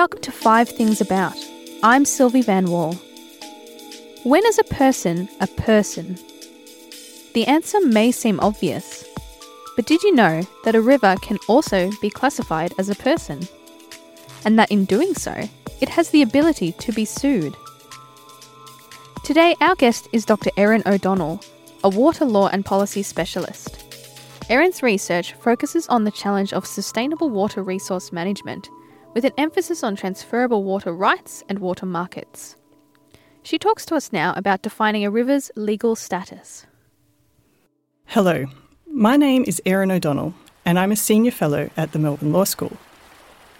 welcome to Five Things About. I'm Silvi Vann-Wall. When is a person a person? The answer may seem obvious, but did you know that a river can also be classified as a person? And that in doing so, it has the ability to be sued. Today, our guest is Dr. Erin O'Donnell, a water law and policy specialist. Erin's research focuses on the challenge of sustainable water resource management, with an emphasis on transferable water rights and water markets. She talks to us now about defining a river's legal status. Hello, my name is Erin O'Donnell, and I'm a senior fellow at the Melbourne Law School.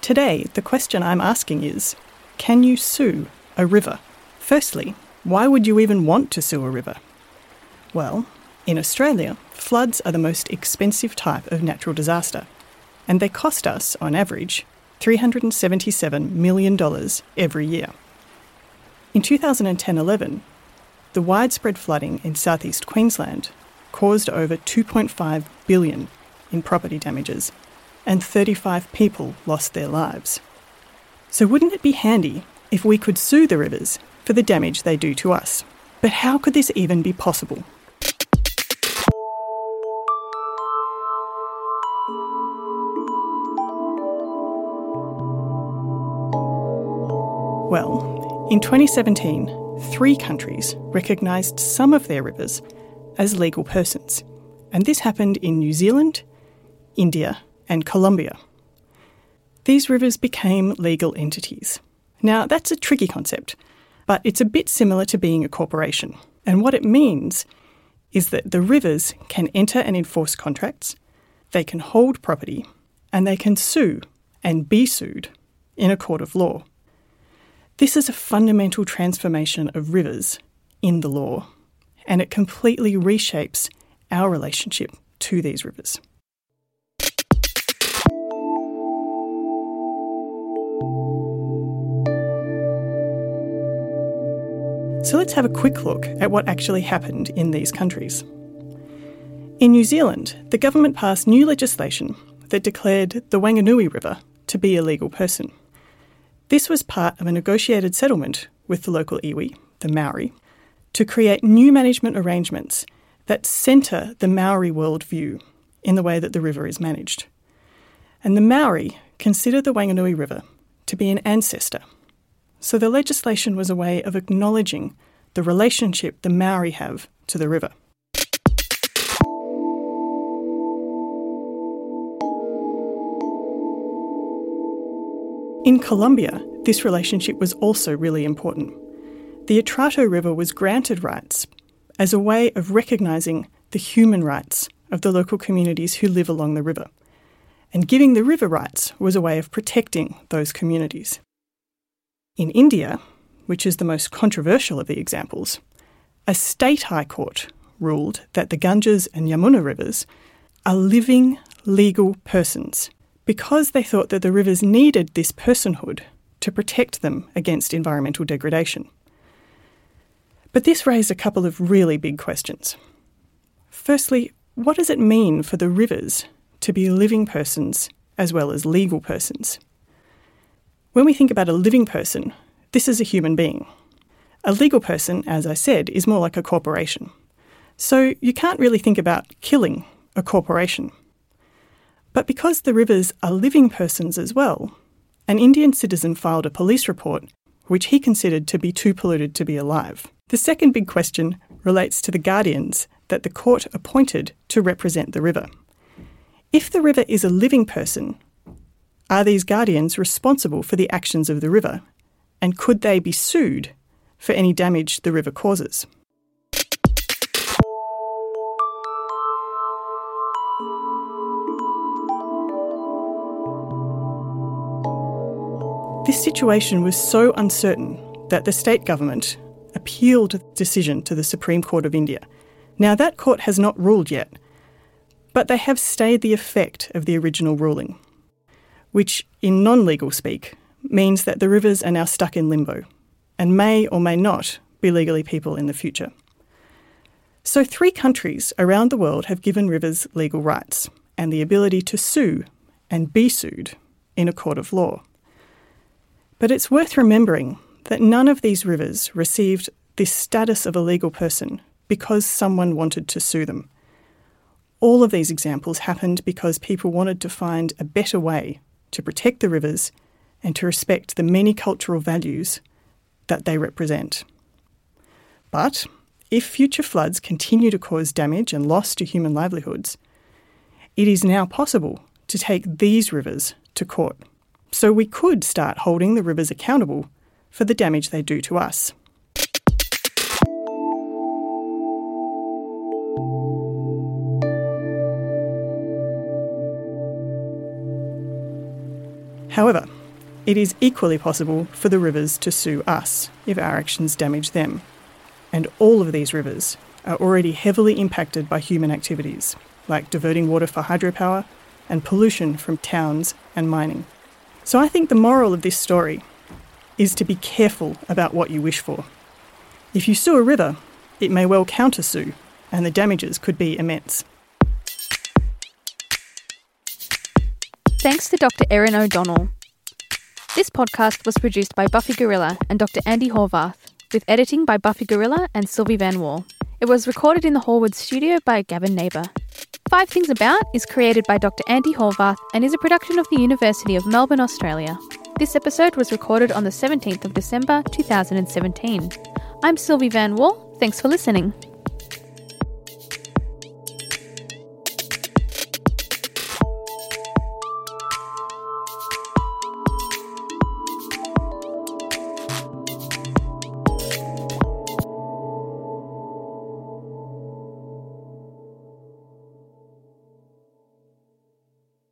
Today, the question I'm asking is can you sue a river? Firstly, why would you even want to sue a river? Well, in Australia, floods are the most expensive type of natural disaster, and they cost us, on average, $377 million every year. In 2010 11, the widespread flooding in southeast Queensland caused over 2.5 billion in property damages, and 35 people lost their lives. So, wouldn't it be handy if we could sue the rivers for the damage they do to us? But how could this even be possible? Well, in 2017, three countries recognised some of their rivers as legal persons, and this happened in New Zealand, India, and Colombia. These rivers became legal entities. Now, that's a tricky concept, but it's a bit similar to being a corporation. And what it means is that the rivers can enter and enforce contracts, they can hold property, and they can sue and be sued in a court of law. This is a fundamental transformation of rivers in the law, and it completely reshapes our relationship to these rivers. So let's have a quick look at what actually happened in these countries. In New Zealand, the government passed new legislation that declared the Wanganui River to be a legal person. This was part of a negotiated settlement with the local iwi, the Maori, to create new management arrangements that centre the Maori worldview in the way that the river is managed. And the Maori consider the Wanganui River to be an ancestor. So the legislation was a way of acknowledging the relationship the Maori have to the river. In Colombia, this relationship was also really important. The Atrato River was granted rights as a way of recognising the human rights of the local communities who live along the river. And giving the river rights was a way of protecting those communities. In India, which is the most controversial of the examples, a state high court ruled that the Ganges and Yamuna rivers are living legal persons because they thought that the rivers needed this personhood to protect them against environmental degradation. But this raised a couple of really big questions. Firstly, what does it mean for the rivers to be living persons as well as legal persons? When we think about a living person, this is a human being. A legal person, as I said, is more like a corporation. So you can't really think about killing a corporation. But because the rivers are living persons as well, an Indian citizen filed a police report which he considered to be too polluted to be alive. The second big question relates to the guardians that the court appointed to represent the river. If the river is a living person, are these guardians responsible for the actions of the river? And could they be sued for any damage the river causes? This situation was so uncertain that the state government appealed the decision to the Supreme Court of India. Now, that court has not ruled yet, but they have stayed the effect of the original ruling, which, in non legal speak, means that the rivers are now stuck in limbo and may or may not be legally people in the future. So, three countries around the world have given rivers legal rights and the ability to sue and be sued in a court of law. But it's worth remembering that none of these rivers received this status of a legal person because someone wanted to sue them. All of these examples happened because people wanted to find a better way to protect the rivers and to respect the many cultural values that they represent. But if future floods continue to cause damage and loss to human livelihoods, it is now possible to take these rivers to court. So we could start holding the rivers accountable for the damage they do to us. However, it is equally possible for the rivers to sue us if our actions damage them. And all of these rivers are already heavily impacted by human activities, like diverting water for hydropower and pollution from towns and mining. So I think the moral of this story is to be careful about what you wish for. If you sue a river, it may well countersue, and the damages could be immense. Thanks to Dr. Erin O'Donnell. This podcast was produced by Buffy Gorrilla and Dr. Andi Horvath, with editing by Buffy Gorrilla and Silvi Vann-Wall. It was recorded in the Hallwood studio by Gavin Nebauer. Five Things About is created by Dr. Andi Horvath and is a production of the University of Melbourne, Australia. This episode was recorded on the 17th of December 2017. I'm Silvi Vann-Wall. Thanks for listening.